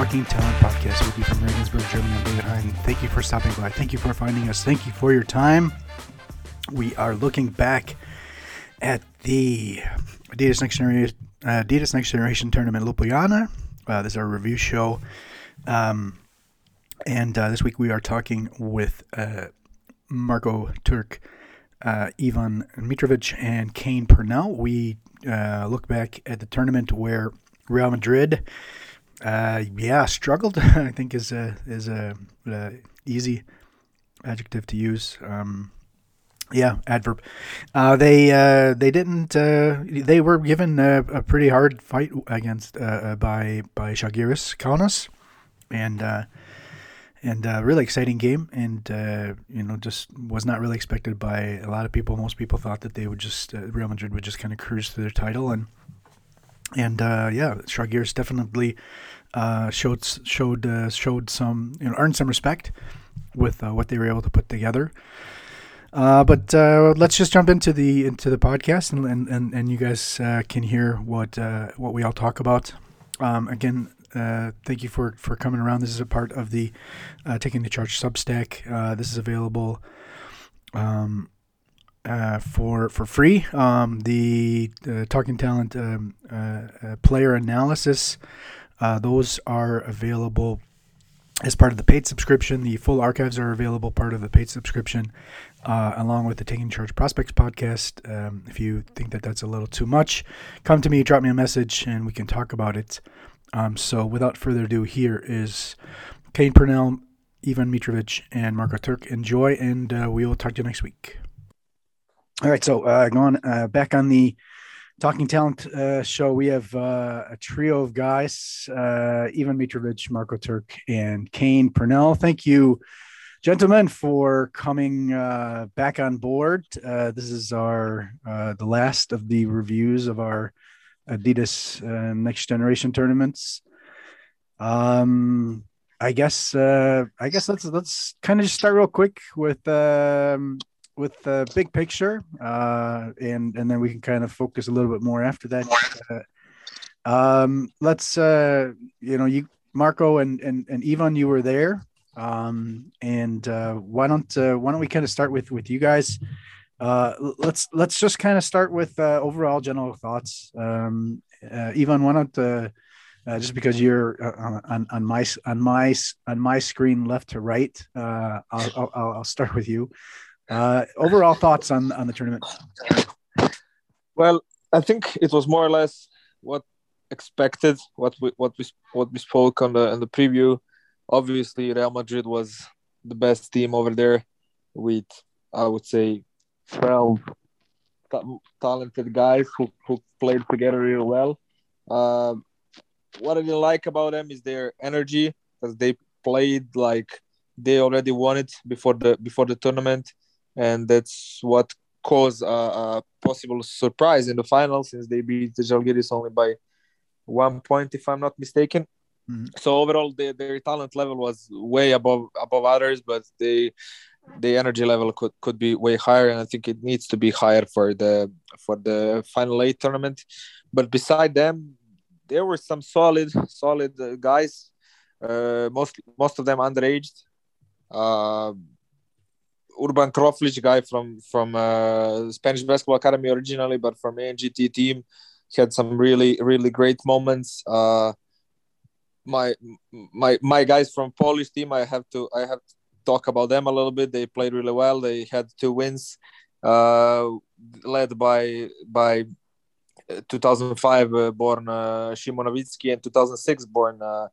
Talking Talent Podcast with you from Regensburg, Germany. I'm David Hein. Thank you for stopping by. Thank you for finding us. Thank you for your time. We are looking back at the Adidas Next Generation, uh, Adidas Next Generation Tournament Ljubljana. Uh, this is our review show. Um, and uh, this week we are talking with uh, Marko Turk, uh, Ivan Mitrovic, and Caine Purnell. We uh, look back at the tournament where Real Madrid, uh, yeah, struggled. I think is a is a, a easy adjective to use. Um, yeah, adverb. Uh, they uh, they didn't. Uh, they were given a, a, pretty hard fight against uh, uh, by by Žalgiris Kaunas, and uh, and a really exciting game. And you know, just was not really expected by a lot of people. Most people thought that they would just Real Madrid would just kind of cruise to their title, and and yeah, Žalgiris definitely showed showed showed some you know earned some respect with what they were able to put together. Uh, but uh, let's just jump into the into the podcast, and and, and, you guys uh, can hear what uh, what we all talk about. Um, again, uh, thank you for for coming around. This is a part of the uh, taking the charge Substack. this is available. Um, for for free, um, the Talking Talent um, player analysis, those are available as part of the paid subscription. The full archives are available part of the paid subscription uh, along with the Taking Charge Prospects podcast. Um, if you think that that's a little too much, come to me, drop me a message, and we can talk about it. Um, so, without further ado, here is Caine Purnell, Ivan Mitrovic, and Marko Turk. Enjoy, and uh, we will talk to you next week. All right, so uh, going uh, back on the Talking Talent uh, show, we have uh, a trio of guys: uh, Ivan Mitrovic, Marko Turk, and Caine Purnell. Thank you gentlemen, for coming uh, back on board. Uh, this is our uh, the last of the reviews of our Adidas uh, Next Generation tournaments. Um, I guess uh, I guess let's let's kind of just start real quick with um, with the big picture, uh, and and then we can kind of focus a little bit more after that. um, let's you know you Marko and and and Ivan, you were there. Um, and uh, why don't uh, why don't we kind of start with with you guys? Uh, let's let's just kind of start with uh, overall general thoughts. Um, uh, Ivan, why don't uh, uh, just because you're uh, on, on my on my on my screen left to right, uh, I'll, I'll, I'll start with you. Uh, overall thoughts on on the tournament? Well, I think it was more or less what expected, what we what we what we spoke on the on the preview obviously Real Madrid was the best team over there with I would say 12 talented guys who, who played together really well. Uh, what I like about them is their energy because they played like they already won it before the before the tournament, and that's what caused a, a possible surprise in the final since they beat the Žalgiris only by one point, if I'm not mistaken. Mm-hmm. So overall, their, their talent level was way above above others, but they the energy level could could be way higher, and I think it needs to be higher for the for the final eight tournament. But beside them, there were some solid solid guys. Uh, most most of them underaged. Uh, Urban Kroflic, guy from from uh, Spanish basketball academy originally, but from ANGT team, had some really really great moments. Uh, my my my guys from Polish team, I have to I have to talk about them a little bit. They played really well. They had two wins, uh, led by by uh, 2005 uh, born uh, and 2006 born uh,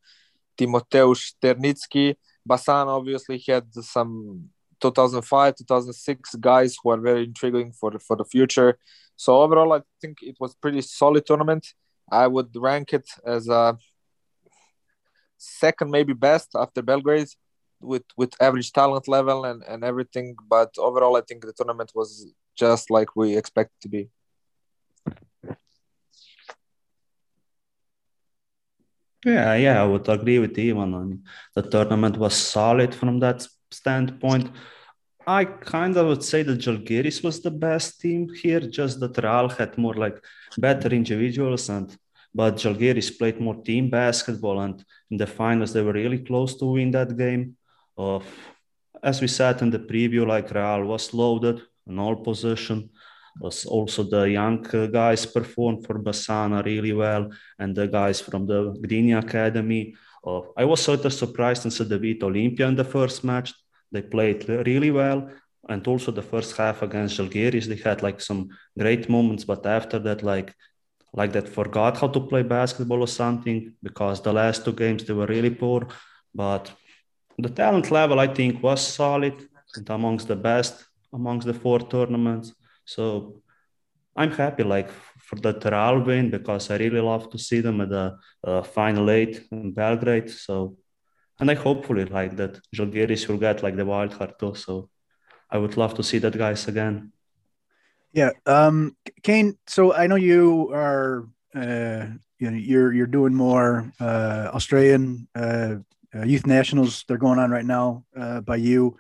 Timoteusz Ternicki. Basan obviously had some 2005 2006 guys who are very intriguing for the, for the future. So overall, I think it was pretty solid tournament. I would rank it as a second, maybe best after Belgrade with with average talent level and and everything. But overall, I think the tournament was just like we expected to be. Yeah, yeah, I would agree with Ivan. I mean, the tournament was solid from that standpoint. I kind of would say that Žalgiris was the best team here, just that Real had more like better individuals and but Žalgiris played more team basketball, and in the finals they were really close to win that game. Of as we said in the preview, like Real was loaded in all position. Was also, the young uh, guys performed for Bassano really well, and the guys from the Gdynia Academy. I was sort of surprised in Cedevita Olimpija in the first match. They played really well, and also the first half against Žalgiris, they had like some great moments, but after that, like like that, forgot how to play basketball or something because the last two games they were really poor. But the talent level, I think, was solid and amongst the best amongst the four tournaments. So I'm happy like for the Real win because I really love to see them at the uh, final eight in Belgrade. So, and I hopefully like that Žalgiris will get like the wild card too. So I would love to see that guys again. Yeah, um, Caine. So I know you are, uh, you know, you're you're doing more uh, Australian uh, uh youth nationals. They're going on right now uh, by you,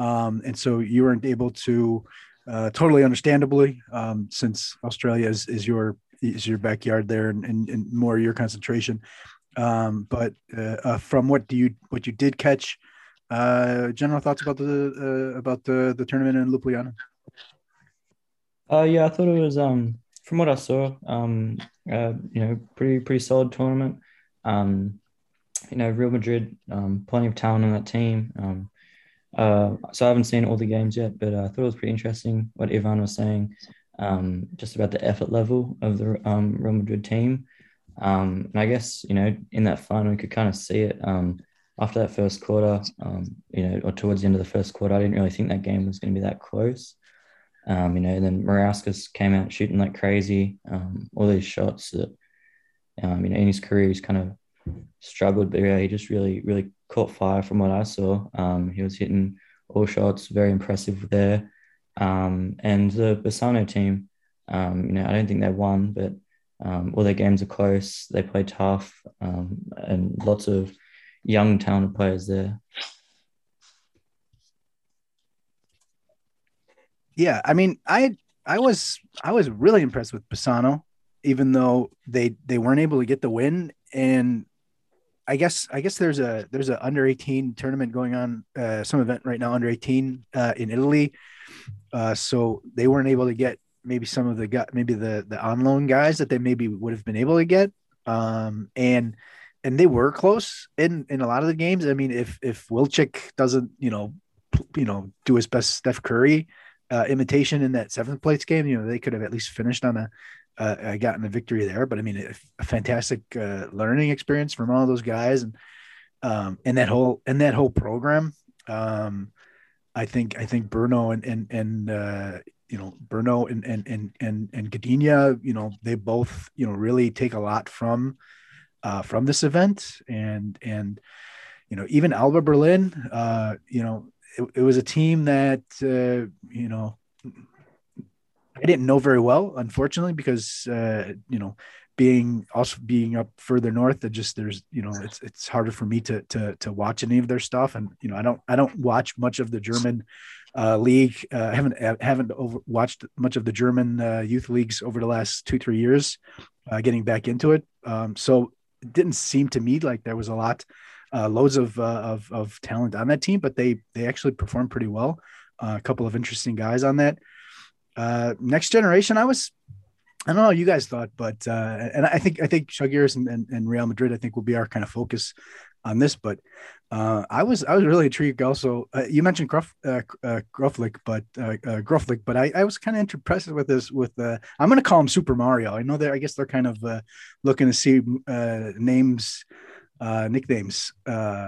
um, and so you weren't able to uh, totally understandably, um, since Australia is, is your is your backyard there and, and, and more your concentration. Um, but uh, uh, from what do you what you did catch, uh, general thoughts about the uh, about the the tournament in Ljubljana? Uh, yeah, I thought it was um from what I saw, um, uh, you know, pretty pretty solid tournament. Um, you know, Real Madrid, um, plenty of talent on that team. Um, uh, so I haven't seen all the games yet, but uh, I thought it was pretty interesting what Ivan was saying, um, just about the effort level of the um, Real Madrid team. Um, and I guess you know in that final we could kind of see it um, after that first quarter. Um, you know, or towards the end of the first quarter, I didn't really think that game was going to be that close. Um, you know, then Murauskas came out shooting like crazy. all these shots that you know in his career he's kind of struggled, but yeah, he just really really caught fire from what I saw. Um, he was hitting all shots, very impressive there. Um, and the Bassano team, um, you know, I don't think they won, but um, all their games are close. They play tough, um, and lots of young, talented players there. Yeah, I mean, I I was I was really impressed with Bassano, even though they they weren't able to get the win, and I guess I guess there's a there's a under 18 tournament going on, uh, some event right now under 18 uh, in Italy. Uh, so they weren't able to get maybe some of the gut maybe the the on loan guys that they maybe would have been able to get. Um, and and they were close in in a lot of the games. I mean, if if Wilchick doesn't you know you know do his best Steph Curry uh, imitation in that seventh place game, you know they could have at least finished on a uh, I gotten a victory there. But I mean, a, a fantastic uh, learning experience from all those guys, and um, and that whole and that whole program. Um, I think I think Brno and and and uh, you know Bruno and and and and and Gdynia, you know, they both you know really take a lot from uh, from this event, and and you know even Alba Berlin, uh, you know, it, it was a team that uh, you know I didn't know very well, unfortunately, because uh, you know, being also being up further north, it just there's you know, it's it's harder for me to to to watch any of their stuff, and you know, I don't I don't watch much of the German uh, league. Uh, I haven't haven't over, watched much of the German uh, youth leagues over the last two three years. Uh, getting back into it, um, so it didn't seem to me like there was a lot, uh, loads of, uh, of of talent on that team, but they they actually performed pretty well. a couple of interesting guys on that. Uh, next generation, I was, I don't know you guys thought, but uh, and I think I think Žalgiris and, and, and, Real Madrid, I think will be our kind of focus on this. But uh, I was I was really intrigued. Also, uh, you mentioned Gruff uh, uh, Gruflich, but Gruflich, but I, I was kind of impressed with this. With I'm going to call him Super Mario. I know that I guess they're kind of looking to see names, nicknames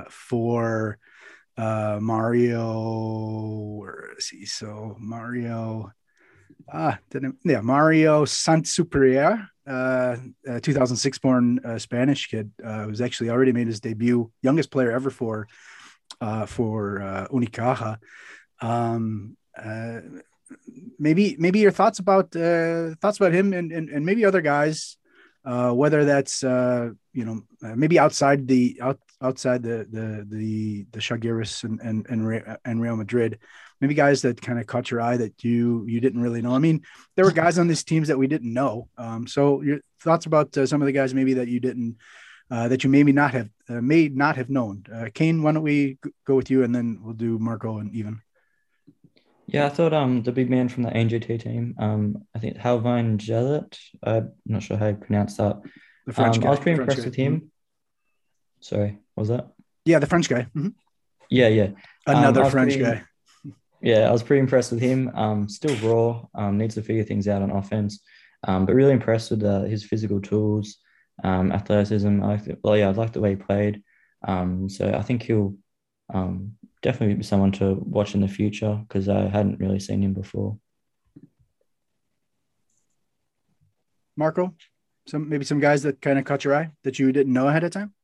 for uh, Mario. Where is he? So Mario ah, yeah, Mario Saint-Supéry, uh, uh, 2006 born uh, Spanish kid, uh, who's actually already made his debut, youngest player ever for uh, for uh, Unicaja. Um, uh, maybe maybe your thoughts about uh, thoughts about him and, and, and maybe other guys, uh, whether that's uh, you know uh, maybe outside the out, outside the the the the Zalgiris and and and, and Real Madrid? Maybe guys that kind of caught your eye that you you didn't really know. I mean, there were guys on these teams that we didn't know. Um, so your thoughts about uh, some of the guys maybe that you didn't uh, that you maybe not have uh, may not have known. Uh, Caine, why don't we go with you and then we'll do Marko and Ivan. Yeah, I thought um the big man from the ANGT team, um I think Halvine Jellet, I'm not sure how you pronounce that. The French um, guy. I was pretty French impressed guy. with him. Mm-hmm. Sorry, what was that? Yeah, the French guy. Mm-hmm. Yeah, yeah. Another um, French pretty, guy. Yeah, I was pretty impressed with him. Um, still raw. Um, needs to figure things out on offense. Um, but really impressed with uh, his physical tools, um, athleticism. I th- well, yeah, I like the way he played. Um, so I think he'll um, definitely be someone to watch in the future because I hadn't really seen him before. Marko, some maybe some guys that kind of caught your eye that you didn't know ahead of time.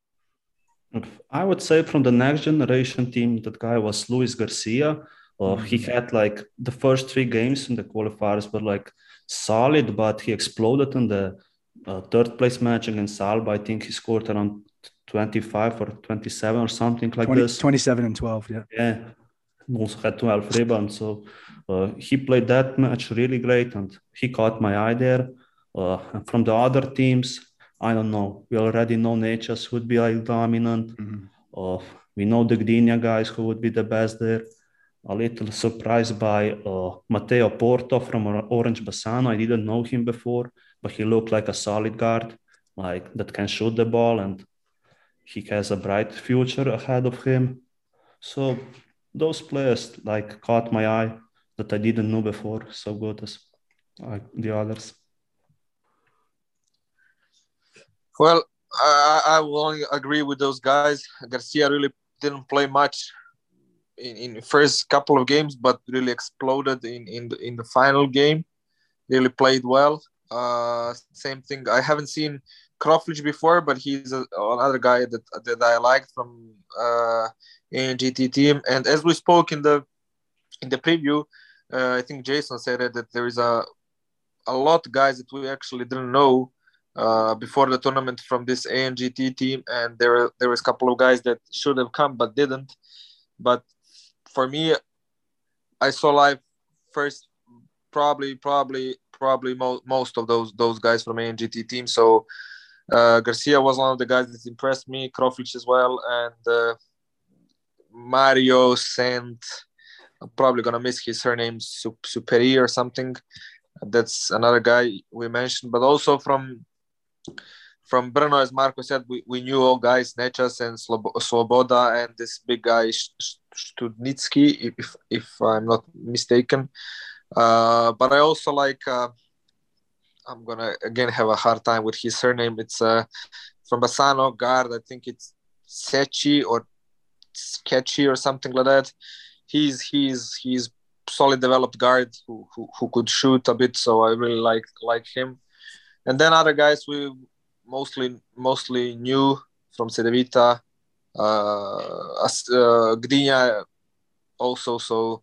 I would say from the next generation team, that guy was Luis Garcia. Uh, he mm-hmm. had like the first three games in the qualifiers were like solid, but he exploded in the uh, third place match against Alba. I think he scored around 25 or 27 or something like 20, this. 27 and 12, yeah. Yeah. Also had 12 rebounds. So uh, he played that match really great and he caught my eye there. Uh, from the other teams, I don't know. We already know Nečas would be like dominant. Mm-hmm. Uh, we know the Gdynia guys who would be the best there. A little surprised by uh, Matteo Porto from Orange Bassano. I didn't know him before, but he looked like a solid guard, like that can shoot the ball and he has a bright future ahead of him. So those players like caught my eye that I didn't know before so good as like the others. Well, I, I will only agree with those guys. Garcia really didn't play much in, in the first couple of games, but really exploded in in the, in the final game. Really played well. Uh, same thing. I haven't seen Kroflic before, but he's a, another guy that that I liked from uh, ANGT team. And as we spoke in the in the preview, uh, I think Jason said it, that there is a a lot of guys that we actually didn't know uh, before the tournament from this ANGT team, and there there was a couple of guys that should have come but didn't. But for me, I saw live first, probably probably probably mo- most of those those guys from ANGT team. So uh, Garcia was one of the guys that impressed me, Kroflic as well, and uh, Mario Saint. I'm probably gonna miss his surname, Superi or something. That's another guy we mentioned, but also from from Brno, as Marko said, we, we knew all guys, Nečas and Sloboda, and this big guy Studnitsky, if if I'm not mistaken. Uh, but I also like uh, I'm gonna again have a hard time with his surname. It's uh, from Bassano guard. I think it's Sechi or Sketchy or something like that. He's he's he's solid developed guard who, who, who could shoot a bit. So I really like like him. And then other guys we mostly mostly knew from Cedevita, uh, uh, Gdynia also. So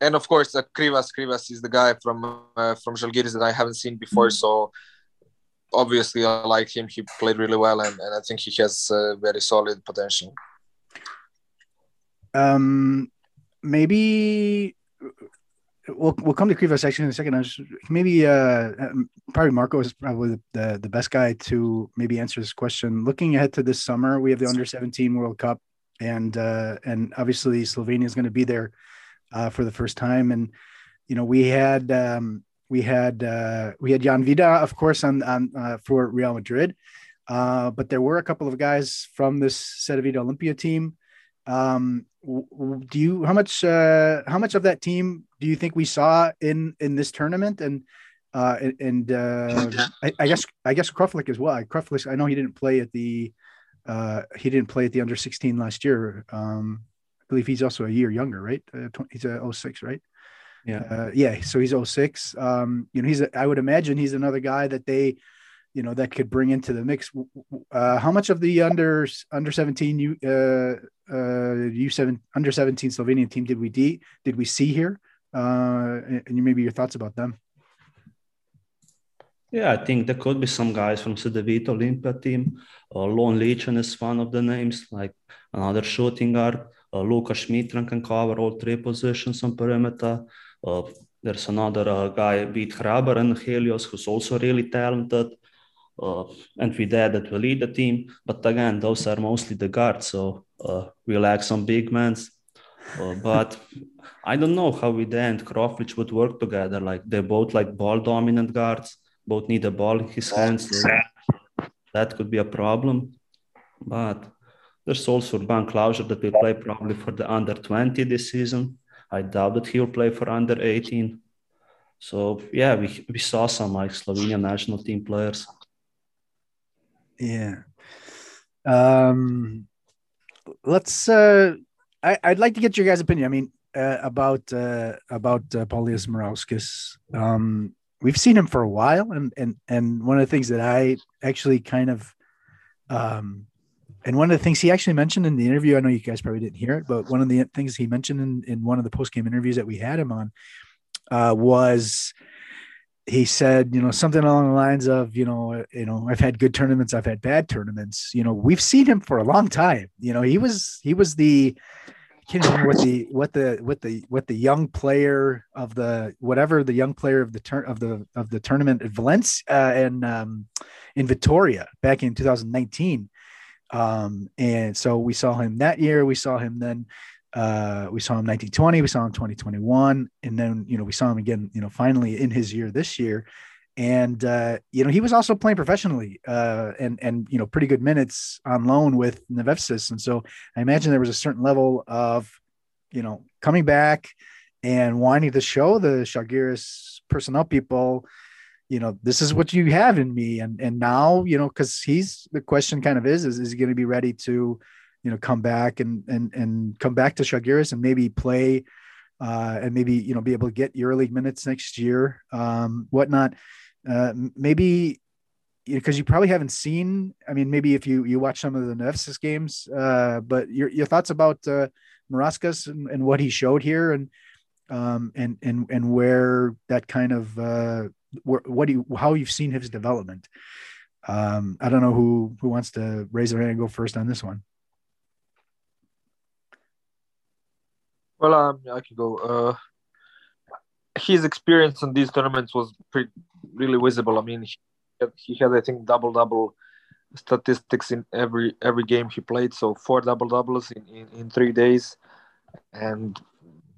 and of course, uh, Krivas. Krivas is the guy from uh, from Žalgiris that I haven't seen before. Mm-hmm. So obviously, I like him. He played really well, and, and I think he has uh, very solid potential. Um, maybe we'll we'll come to Krivas section in a second. I just, maybe uh, um, probably Marko is probably the, the best guy to maybe answer this question. Looking ahead to this summer, we have the under seventeen World Cup, and uh, and obviously Slovenia is going to be there uh, for the first time. And you know, we had um, we had uh, we had Jan Vide, of course, on on uh, for Real Madrid, uh, but there were a couple of guys from this Cedevita Olimpija team. Um, do you how much uh, how much of that team do you think we saw in in this tournament and uh, and uh, I, I, guess I guess Kroflic as well. Kroflic, I know he didn't play at the uh, he didn't play at the under 16 last year. Um, I believe he's also a year younger, right? Uh, he's a 06, right? Yeah. Uh, yeah. So he's 06. Um, you know, he's, a, I would imagine he's another guy that they, you know, that could bring into the mix. Uh, how much of the under, under 17, you, uh, uh, U7, under 17 Slovenian team did we, de- did we see here? Uh, and maybe your thoughts about them. Yeah, I think there could be some guys from Cedevita Olimpija team. Uh, Lon Leachin is one of the names, like another shooting guard. Uh, Lukas Schmidtren can cover all three positions on perimeter. Uh, there's another uh, guy, Beat Hraber and Helios, who's also really talented. Uh, and with that, that will lead the team. But again, those are mostly the guards, so uh, we lack some big men. Uh, but I don't know how with the end Kroflic would work together. Like they're both like ball dominant guards, both need the ball in his hands. So that could be a problem. But there's also Urban Klavžar that will play probably for the under 20 this season. I doubt that he'll play for under 18. So yeah, we, we saw some like Slovenia national team players. Yeah. Um, let's. Uh, I, I'd like to get your guys' opinion. I mean, uh, about uh, about uh, Paulius Murauskas. Um, we've seen him for a while, and and and one of the things that I actually kind of, um, and one of the things he actually mentioned in the interview. I know you guys probably didn't hear it, but one of the things he mentioned in in one of the post game interviews that we had him on uh, was he said, you know, something along the lines of, you know, you know, I've had good tournaments, I've had bad tournaments. You know, we've seen him for a long time. You know, he was he was the can't remember what the what the what the what the young player of the whatever the young player of the turn of the of the tournament at Valence uh, and um, in Vitoria back in 2019. Um, and so we saw him that year. We saw him then uh, we saw him 1920, we saw him 2021, and then you know we saw him again, you know, finally in his year this year, and uh, you know he was also playing professionally uh, and and you know pretty good minutes on loan with Nevėžis, and so I imagine there was a certain level of you know coming back and wanting to show the Žalgiris personnel people, you know, this is what you have in me, and and now you know because he's the question kind of is is is he going to be ready to you know come back and and and come back to Žalgiris and maybe play uh, and maybe you know be able to get EuroLeague minutes next year, um, whatnot. Uh, maybe because you, probably haven't seen. I mean, maybe if you you watch some of the Nevėžis games, uh, but your your thoughts about uh, Murauskas and, and what he showed here, and um, and and and where that kind of uh, where, what do you how you've seen his development. Um, I don't know who who wants to raise their hand and go first on this one. Well, um, I can go. Uh, his experience in these tournaments was pretty, really visible. I mean, he had, he had I think double double statistics in every every game he played. So four double doubles in, in, in three days, and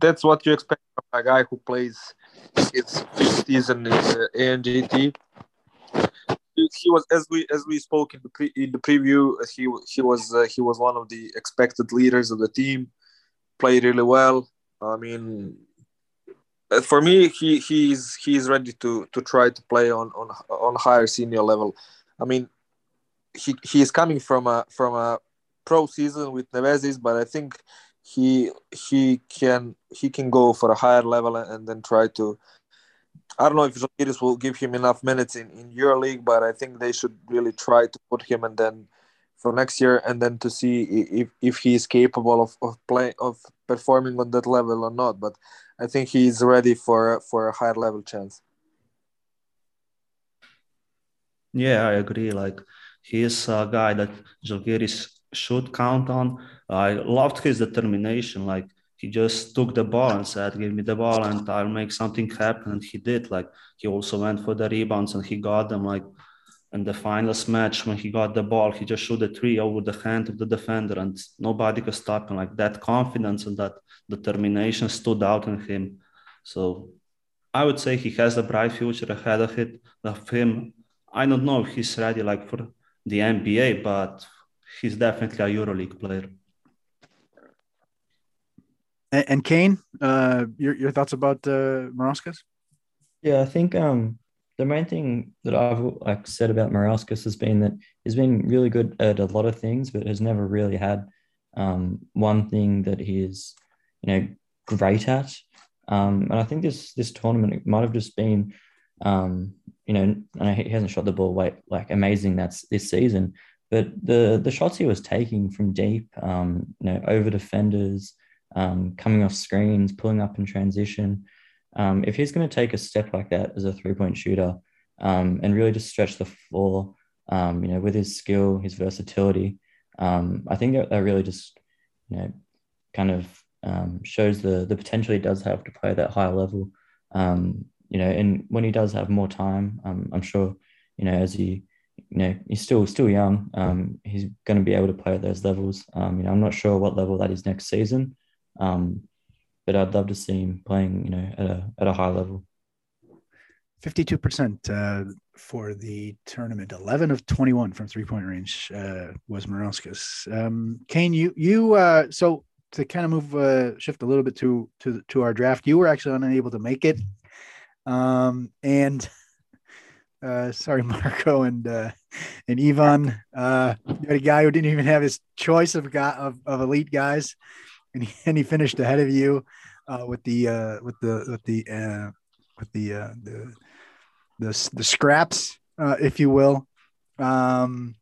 that's what you expect from a guy who plays his fifth season in the ANGT. He was as we as we spoke in the pre, in the preview. He he was uh, he was one of the expected leaders of the team played really well. I mean, Uh, for me, he he's he's ready to to try to play on on on higher senior level. I mean, he he is coming from a from a pro season with Nevėžis, but I think he he can he can go for a higher level and, then try to. I don't know if Žalgiris will give him enough minutes in in EuroLeague, but I think they should really try to put him and then for next year and then to see if, if he is capable of, of playing of performing on that level or not. But i think he's ready for for a higher level chance. Yeah i agree. Like he is a guy that Žalgiris should count on. I loved his determination. Like he just took the ball and said give me the ball and i'll make something happen and he did. Like he also went for the rebounds and he got them. Like in the finals match when he got the ball he just shot a three over the hand of the defender and nobody could stop him. Like that confidence and that determination stood out in him. So i would say he has a bright future ahead of it of him. I don't know if he's ready like for the nba but he's definitely a euroleague player. And, and kane uh, your, your thoughts about uh, Murauskas? yeah i think um the main thing that I've like said about Murauskas has been that he's been really good at a lot of things, but has never really had um, one thing that he is, you know, great at. Um, and I think this this tournament might have just been, um, you know, he hasn't shot the ball way, like amazing that's this season, but the the shots he was taking from deep, um, you know, over defenders, um, coming off screens, pulling up in transition. Um, if he's going to take a step like that as a three point shooter, um, and really just stretch the floor. Um, you know, with his skill, his versatility. Um, I think that, that really just you know kind of um, shows the the potential he does have to play at that higher level. Um, you know, and when he does have more time, I'm sure you know as he you know he's still still young. He's going to be able to play at those levels. You know, I'm not sure what level that is next season, um, but I'd love to see him playing. You know, at a at a high level. Fifty-two percent uh, for the tournament. Eleven of twenty-one from three-point range uh, was Murauskas. Um, Caine, you you uh, so to kind of move uh, shift a little bit to to to our draft. You were actually unable to make it, um, and uh, sorry, Marko and uh, and Ivan. Uh, you had a guy who didn't even have his choice of guy of, of elite guys, and he, and he finished ahead of you uh, with the uh, with the with the uh, with the uh, the, the the scraps, uh, if you will. Um,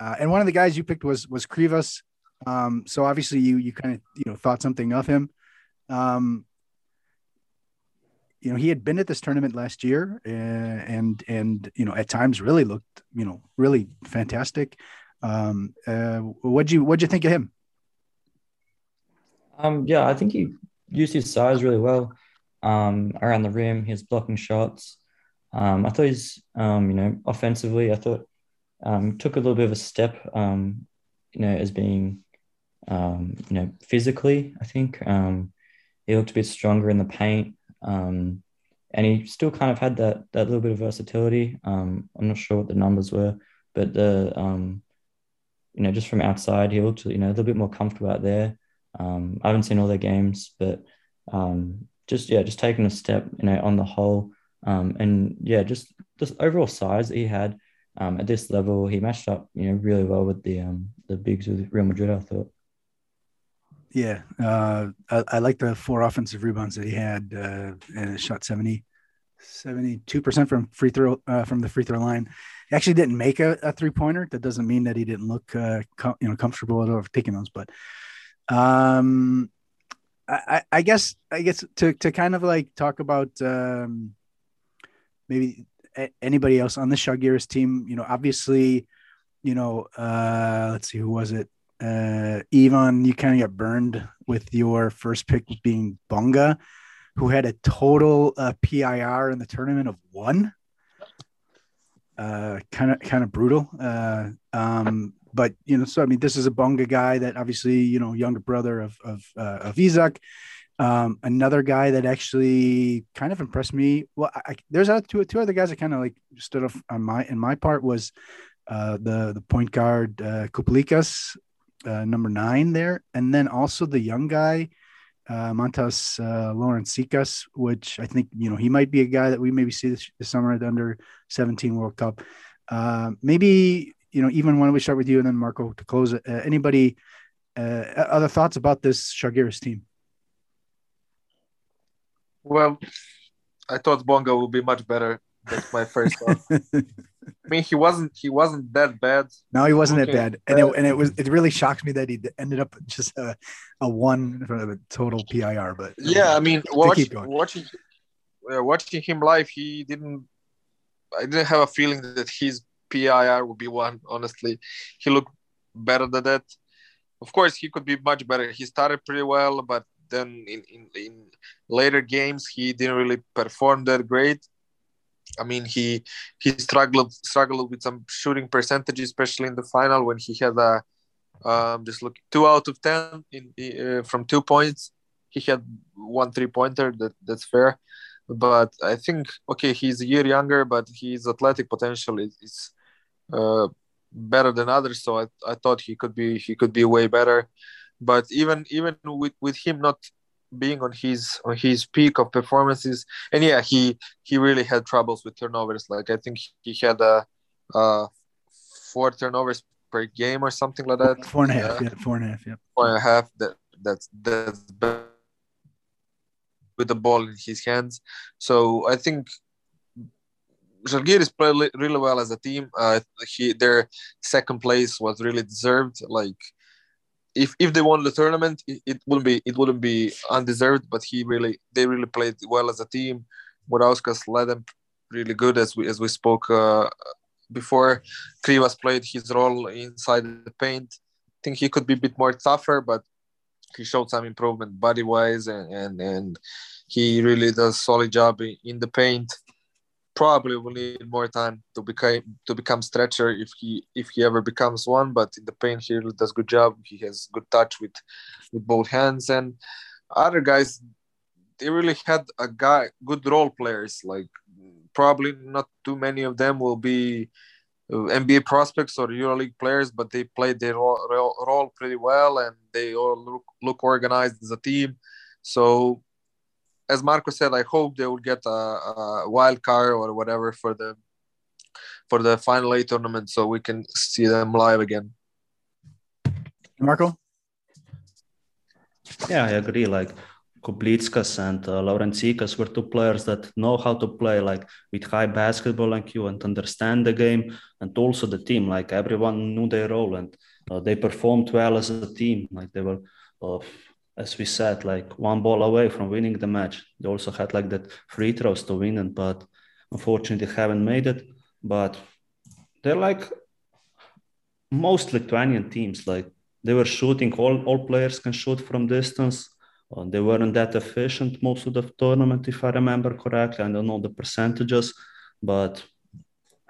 uh, and one of the guys you picked was was Krivas. Um, so obviously you you kind of you know thought something of him. Um, you know he had been at this tournament last year and and you know at times really looked you know really fantastic um uh what'd you what'd you think of him um yeah i think he used his size really well um around the rim he's blocking shots um i thought he's um you know offensively i thought um took a little bit of a step um you know as being um you know physically i think um he looked a bit stronger in the paint um, and he still kind of had that that little bit of versatility. Um, I'm not sure what the numbers were, but the um, you know just from outside he looked you know a little bit more comfortable out there. Um, I haven't seen all their games, but um, just yeah, just taking a step you know on the whole, um, and yeah, just just overall size that he had um, at this level, he matched up you know really well with the um, the bigs with Real Madrid. I thought. Yeah, uh, I, I like the four offensive rebounds that he had, uh, and shot 70, 72 percent from free throw uh, from the free throw line. He actually didn't make a, a three pointer. That doesn't mean that he didn't look, uh, com- you know, comfortable at all taking those. But, um, I, I guess I guess to to kind of like talk about um, maybe anybody else on the Zalgiris team. You know, obviously, you know, uh, let's see, who was it? uh, Ivan, you kind of got burned with your first pick being Bonga, who had a total uh, PIR in the tournament of one. Uh kind of, kind of brutal. Uh, um, but you know, so I mean, this is a Bonga guy that obviously, you know, younger brother of of uh, of Isaac. Um, another guy that actually kind of impressed me. Well, I, there's two two other guys that kind of like stood off on my in my part was uh, the the point guard uh, Kuplikas uh, number nine there, and then also the young guy, uh, Mantas uh, Lawrence Sikas, which I think you know he might be a guy that we maybe see this, this summer at the under 17 World Cup. Uh, maybe you know even why don't we start with you and then Marko to close it. Uh, anybody uh, other thoughts about this Žalgiris team? Well, I thought Bonga would be much better. That's my first thought. I mean, he wasn't he wasn't that bad. No, he wasn't that bad, and it and it was it really shocked me that he ended up just a, a one in front of a total PIR. But yeah, I mean, watch, watching uh, watching him live, he didn't. I didn't have a feeling that his PIR would be one. Honestly, he looked better than that. Of course, he could be much better. He started pretty well, but then in, in, in later games, he didn't really perform that great I mean, he he struggled struggled with some shooting percentages, especially in the final when he had a um, just look two out of ten in uh, from two points. He had one three pointer. That that's fair, but I think okay, he's a year younger, but his athletic potential is, is uh, better than others. So I, I thought he could be he could be way better. But even even with with him not being on his on his peak of performances and yeah he he really had troubles with turnovers like i think he had a, uh four turnovers per game or something like that four and a half yeah, yeah four and a half yeah four and a half that that's that's with the ball in his hands so i think Zalgiris played really well as a team. Uh, he, their second place was really deserved. Like if if they won the tournament, it, it, wouldn't be it wouldn't be undeserved. But he really they really played well as a team. Murauskas led them really good as we as we spoke uh, before. Krivas played his role inside the paint. I think he could be a bit more tougher, but he showed some improvement body wise and, and and he really does solid job in the paint. Probably will need more time to become to become stretcher if he if he ever becomes one. But in the paint, he really does good job. He has good touch with with both hands and other guys. They really had a guy good role players. Like probably not too many of them will be NBA prospects or EuroLeague players, but they played their role, role pretty well and they all look, look organized as a team. So as Marko said, I hope they will get a, a wild card or whatever for the for the final eight tournament, so we can see them live again. Marko. Yeah, I agree. Like Kublickas and uh, Laurencikas were two players that know how to play like with high basketball IQ and understand the game, and also the team. Like everyone knew their role and uh, they performed well as a team. Like they were uh, as we said, like one ball away from winning the match. They also had like that free throws to win it, but unfortunately haven't made it. But they're like most Lithuanian teams. Like they were shooting, all, all players can shoot from distance. Uh, they weren't that efficient most of the tournament, if I remember correctly. I don't know the percentages, but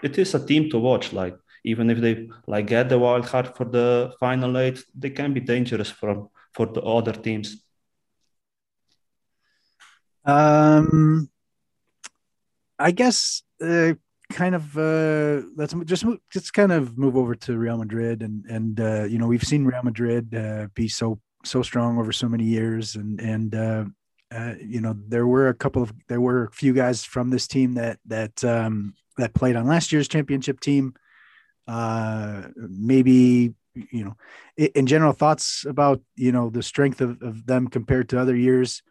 it is a team to watch. Like even if they like get the wild card for the final eight, they can be dangerous from for the other teams? Um, I guess uh, kind of uh, let's just move, just kind of move over to Real Madrid and and uh, you know we've seen Real Madrid uh, be so so strong over so many years and and uh, uh, you know there were a couple of there were a few guys from this team that that um, that played on last year's championship team. Uh, maybe you know, in general, thoughts about you know the strength of, of them compared to other years,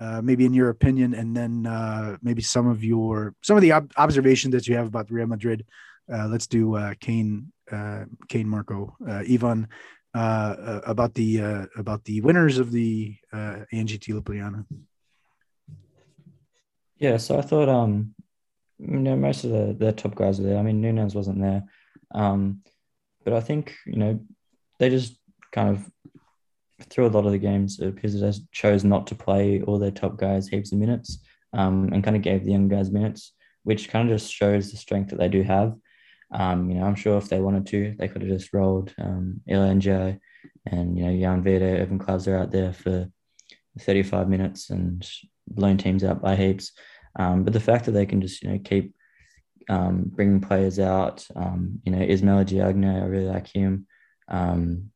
uh, maybe in your opinion, and then uh, maybe some of your some of the ob- observations that you have about Real Madrid. Uh, let's do uh, Caine, uh, Caine, Marko, uh, Ivan, uh, uh, about the uh, about the winners of the uh, ANGT Ljubljana. Yeah, so I thought um, you know, most of the the top guys were there. I mean, Nunez wasn't there. Um, but I think, you know, they just kind of through a lot of the games, it appears they chose not to play all their top guys heaps of minutes um, and kind of gave the young guys minutes, which kind of just shows the strength that they do have. Um, you know, I'm sure if they wanted to, they could have just rolled um, Ilya and, you know, Jan Vide, Evan Clubs are out there for 35 minutes and blown teams out by heaps. Um, but the fact that they can just, you know, keep um, bringing players out. Um, you know, Ismail Diagne, I really like him. Um,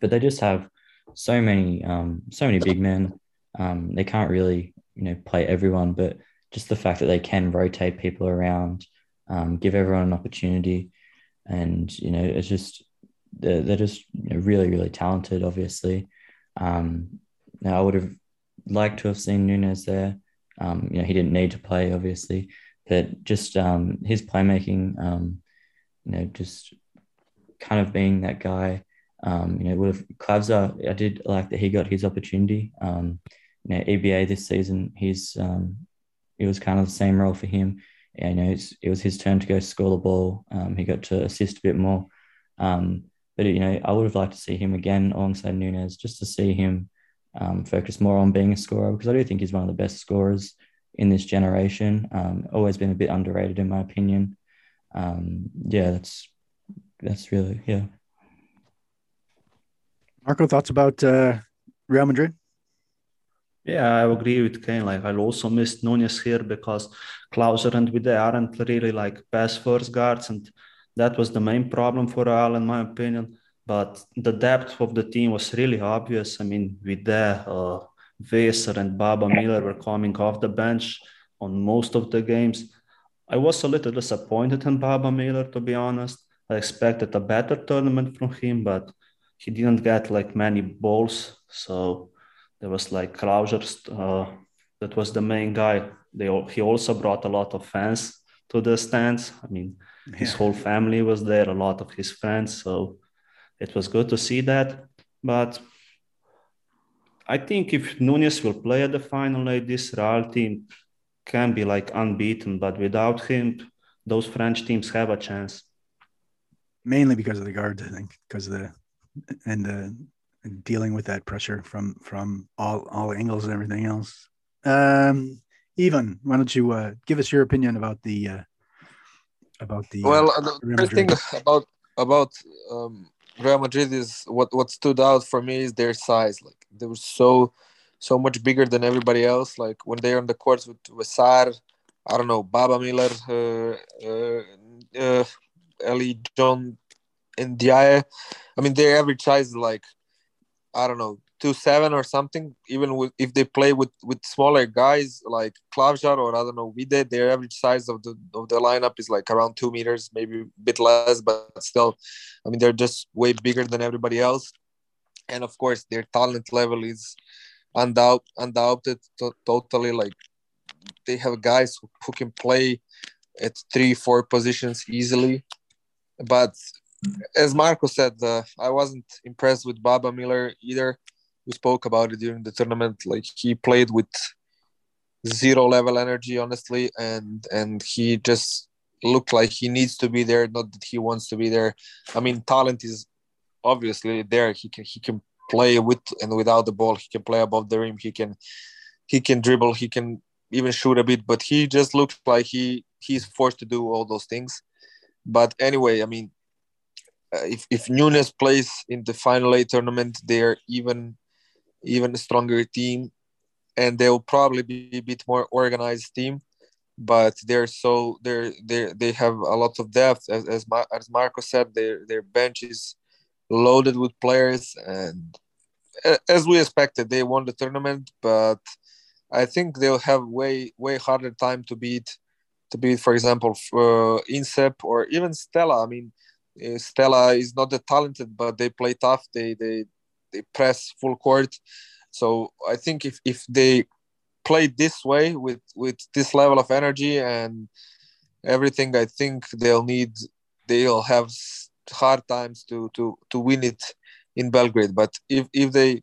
but they just have so many, um, so many big men. Um, they can't really, you know, play everyone, but just the fact that they can rotate people around, um, give everyone an opportunity, and you know, it's just they're, they're just you know, really, really talented. Obviously, um, now I would have liked to have seen Nunez there. Um, you know, he didn't need to play, obviously, but just um, his playmaking, um, you know, just kind of being that guy. Um, you know, with Klavžar, I did like that he got his opportunity. Um, you know, EBA this season, he's um, it was kind of the same role for him. You know, it was his turn to go score the ball. Um, he got to assist a bit more. Um, but you know, I would have liked to see him again alongside Nunez just to see him um, focus more on being a scorer because I do think he's one of the best scorers in this generation. Um, always been a bit underrated in my opinion. Um, yeah, that's that's really yeah. Marko, thoughts about uh, Real Madrid? Yeah, I agree with Caine. Like I also missed Nunez here because Klavžar and Vide aren't really like best first guards, and that was the main problem for Real, in my opinion. But the depth of the team was really obvious. I mean, with uh, Veser and Baba Miller were coming off the bench on most of the games. I was a little disappointed in Baba Miller, to be honest. I expected a better tournament from him, but he didn't get like many balls. So there was like Klavžar, uh, that was the main guy. They he also brought a lot of fans to the stands. I mean, yeah. his whole family was there, a lot of his friends. So it was good to see that. But I think if Nunez will play at the final like this Real team can be like unbeaten, but without him, those French teams have a chance. Mainly because of the guards, I think, because of the and the dealing with that pressure from from all all angles and everything else. Um, Ivan, why don't you uh, give us your opinion about the uh, about the well uh, the first thing about about um, Real Madrid is what what stood out for me is their size. Like they were so so much bigger than everybody else. Like when they're on the courts with with I don't know, Baba Miller, uh, uh, uh, Ellie John, and Diaye. I mean, their average size is like I don't know two seven or something. Even with, if they play with with smaller guys like Klavžar or I don't know Vide, their average size of the of the lineup is like around two meters, maybe a bit less, but still, I mean, they're just way bigger than everybody else. And of course, their talent level is undoubt, undoubted, to- totally. Like they have guys who, who can play at three, four positions easily. But as Marko said, uh, I wasn't impressed with Baba Miller either. We spoke about it during the tournament. Like he played with zero level energy, honestly, and and he just looked like he needs to be there, not that he wants to be there. I mean, talent is obviously there. He can he can play with and without the ball. He can play above the rim. He can he can dribble. He can even shoot a bit. But he just looks like he he's forced to do all those things. But anyway, I mean, if if Nunez plays in the final eight tournament, they're even even a stronger team, and they'll probably be a bit more organized team. But they're so they're they they have a lot of depth, as as, as Marko said. Their their bench is loaded with players, and as we expected, they won the tournament. But I think they'll have way way harder time to beat to beat, for example, uh, Insep or even Stella. I mean, uh, Stella is not that talented, but they play tough. They they they press full court. So I think if if they play this way with with this level of energy and everything, I think they'll need they'll have hard times to to to win it in Belgrade. But if if they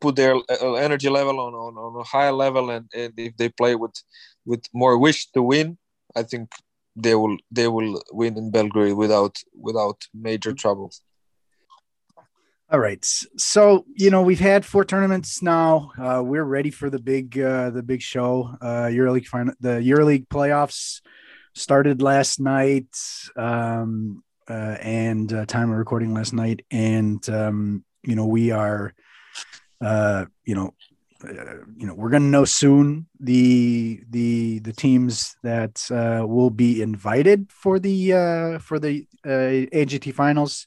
put their uh, energy level on, on, on a higher level and, and if they play with with more wish to win, I think they will they will win in Belgrade without without major troubles. All right. So, you know, we've had four tournaments now. Uh, we're ready for the big uh, the big show. Uh EuroLeague final the EuroLeague playoffs started last night um uh, and uh, time of recording last night and um you know, we are uh you know you know we're going to know soon the the the teams that uh, will be invited for the uh, for the uh, ANGT finals.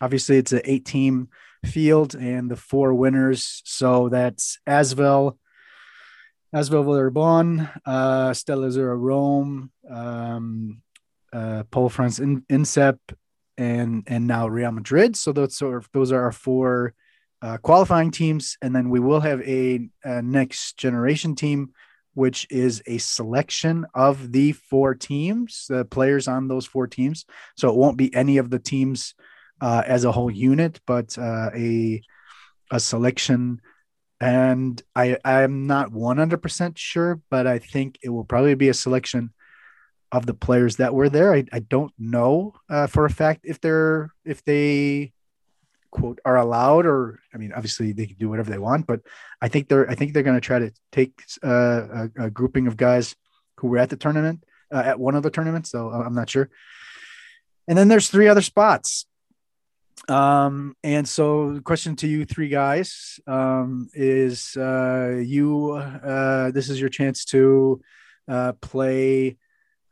Obviously it's an eight team field and the four winners. So that's asvel asvel villeurbanne uh Stella Azzurra rome um uh Pôle France In- insep and and now real madrid. So those of those are our four uh, qualifying teams and then we will have a, a next generation team which is a selection of the four teams the players on those four teams so it won't be any of the teams uh, as a whole unit, but uh, a a selection. And I I'm not 100% sure, but I think it will probably be a selection of the players that were there. I, I don't know uh, for a fact if they're if they quote are allowed or I mean obviously they can do whatever they want, but I think they're I think they're going to try to take uh, a, a grouping of guys who were at the tournament uh, at one of the tournaments. So I'm not sure. And then there's three other spots. Um, and so the question to you three guys um, is uh, you, uh, this is your chance to uh, play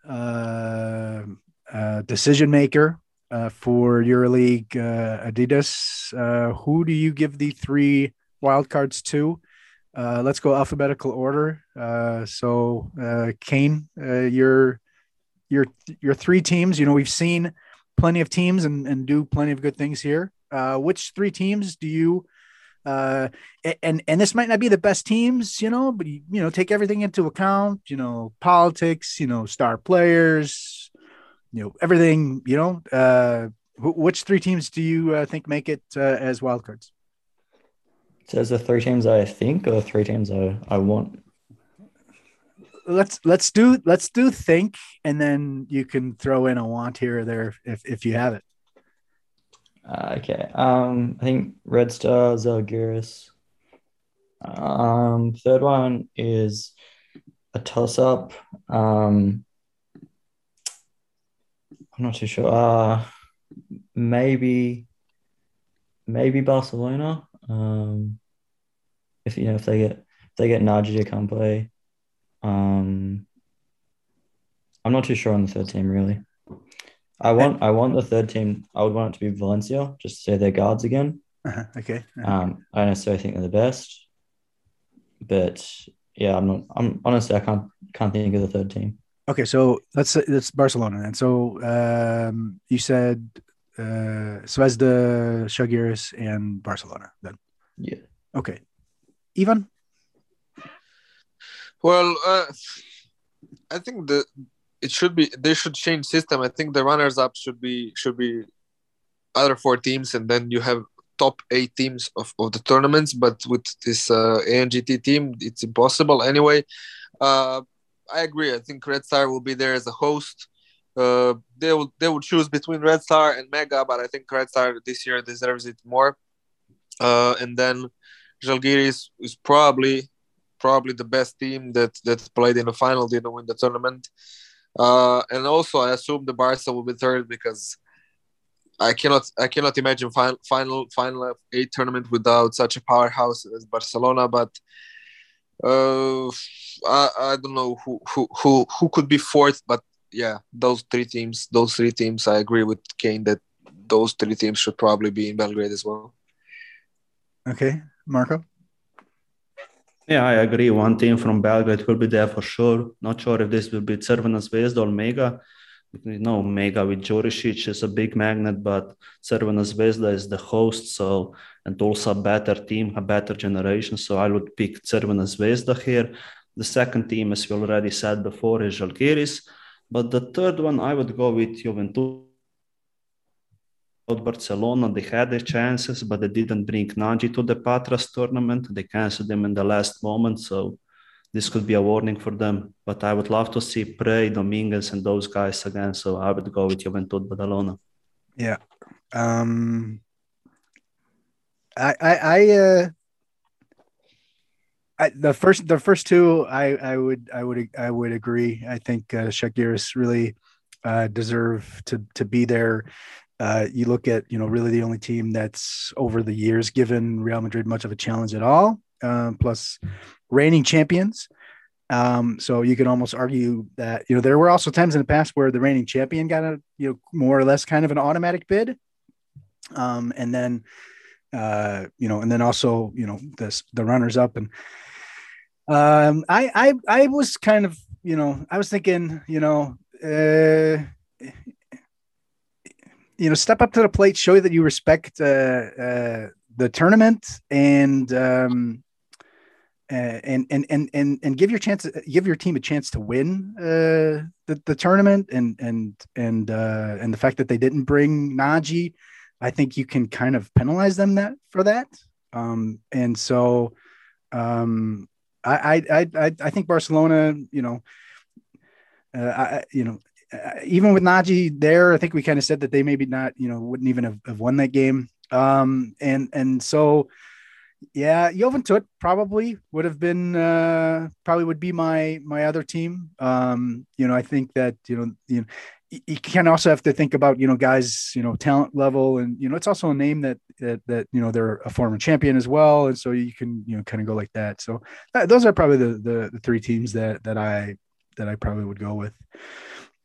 uh, uh, decision maker uh, for EuroLeague uh, Adidas. Uh, who do you give the three wildcards to? Uh, let's go alphabetical order. Uh, so, uh, Caine, uh, your your your three teams. You know, we've seen plenty of teams and, and do plenty of good things here. Uh, which three teams do you? Uh, and and this might not be the best teams, you know, but you, you know, take everything into account. You know, politics. You know, star players. You know, everything. You know, uh, wh- which three teams do you uh, think make it uh, as wildcards? So is the three teams I think or the three teams I, I want? let's let's do let's do think, and then you can throw in a want here or there if if you have it. Uh, okay. Um, I think Red Star Žalgiris. Um, third one is a toss up. Um, I'm not too sure. Uh, maybe, maybe Barcelona. Um, if you know if they get if they get Naji to come play. Um, I'm not too sure on the third team really. I want I want the third team. I would want it to be Valencia, just to say their guards again. Uh-huh. Okay. Uh-huh. Um, I don't necessarily think they're the best, but yeah, I'm not. I'm honestly I can't can't think of the third team. Okay, so let's let's Barcelona then. So um, you said uh, Zvezda, Žalgiris, and Barcelona. Then Yeah. okay, Ivan. Well, uh, I think the it should be they should change system. I think the runners up should be should be other four teams, and then you have top eight teams of, of the tournaments. But with this uh, ANGT team, it's impossible anyway. Uh, I agree. I think Red Star will be there as a host. Uh, they will they will choose between Red Star and Mega, but I think Red Star this year deserves it more. Uh, and then Žalgiris is probably probably the best team that that played in the final didn't win the tournament. Uh, and also, I assume the Barca will be third because I cannot I cannot imagine final final final eight tournament without such a powerhouse as Barcelona. But uh, I, I don't know who, who who who could be fourth. But yeah, those three teams, those three teams, I agree with Caine that those three teams should probably be in Belgrade as well. Okay, Marko. Yeah, I agree. One team from Belgrade will be there for sure. Not sure if this will be Crvena Zvezda or Mega. You know, Mega with Đurišić is a big magnet, but Crvena Zvezda is the host, so and also a better team, a better generation. So I would pick Crvena Zvezda here. The second team, as we already said before, is Žalgiris. But the third one, I would go with Juventus. Barcelona, they had their chances, but they didn't bring Nagy to the Patras tournament. They canceled them in the last moment, so this could be a warning for them. But I would love to see Prey, Dominguez, and those guys again. So I would go with Juventud Badalona. Yeah. Um. I I I uh. I, the first the first two I I would I would I would agree. I think uh, Žalgiris really uh, deserve to to be there. Uh, you look at you know really the only team that's over the years given Real Madrid much of a challenge at all. Um, plus reigning champions. Um, so you can almost argue that you know there were also times in the past where the reigning champion got a you know more or less kind of an automatic bid, um, and then uh, you know, and then also you know the the runners up and um, I I I was kind of you know I was thinking you know uh, you know step up to the plate, show that you respect uh, uh, the tournament and um, and and and and and give your chance give your team a chance to win uh, the the tournament and and and uh, and the fact that they didn't bring Naji, I think you can kind of penalize them that for that. Um, and so um, I, I I I think Barcelona, you know, uh, I you know. even with Naji there, I think we kind of said that they maybe not, you know, wouldn't even have, have won that game. Um, and and so yeah, Juventud probably would have been uh, probably would be my my other team. Um, you know, I think that you know you you can also have to think about you know guys you know talent level and you know it's also a name that that, that you know they're a former champion as well. And so you can you know kind of go like that. So those are probably the, the, the three teams that that i that i probably would go with.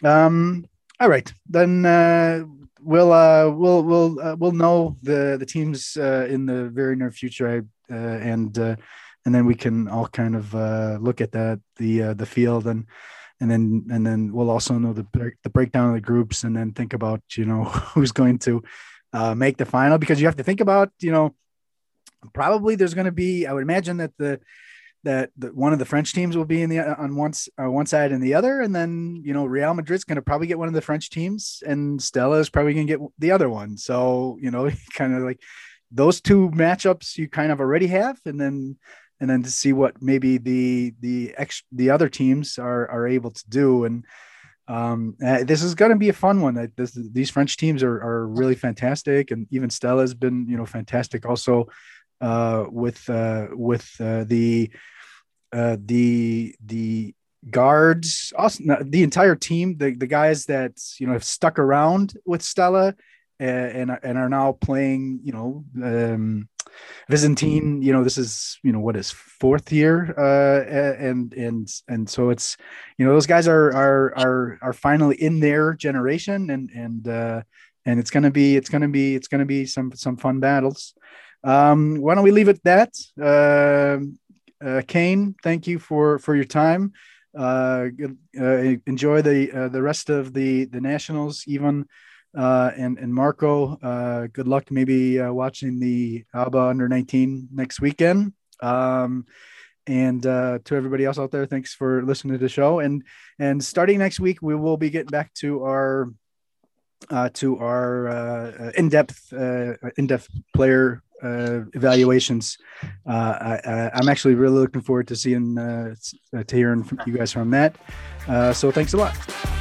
Um all right then uh we'll uh we'll we'll uh, we'll know the the teams uh, in the very near future uh, and uh, and then we can all kind of uh, look at that the uh, the field and and then and then we'll also know the the breakdown of the groups and then think about you know who's going to uh, make the final because you have to think about you know probably there's going to be I would imagine that the that the, one of the French teams will be in the on one uh, one side and the other, and then you know Real Madrid's going to probably get one of the French teams, and Stella is probably going to get the other one. So you know, kind of like those two matchups you kind of already have, and then and then to see what maybe the the ex the other teams are are able to do and um, uh, this is going to be a fun one. This, these French teams are, are really fantastic, and even Stella has been, you know, fantastic. Also, uh, with uh, with uh, the uh, the the guards, also, the entire team, the the guys that you know have stuck around with Stella and and, are now playing, you know, um, Byzantine, you know, this is you know what is fourth year, uh, and and and so it's you know those guys are are are are finally in their generation, and and uh, and it's gonna be it's gonna be it's gonna be some some fun battles. Um, why don't we leave it that? Uh, uh, Caine, thank you for for your time. Uh, uh, enjoy the uh, the rest of the the nationals, even uh, and and Marko, good luck maybe watching the Alba under 19 next weekend. Um, and to everybody else out there, thanks for listening to the show. And and starting next week, we will be getting back to our to our uh, in-depth uh, in-depth player uh, evaluations. Uh, I, am actually really looking forward to seeing uh, to hearing from you guys from that. Uh, so thanks a lot.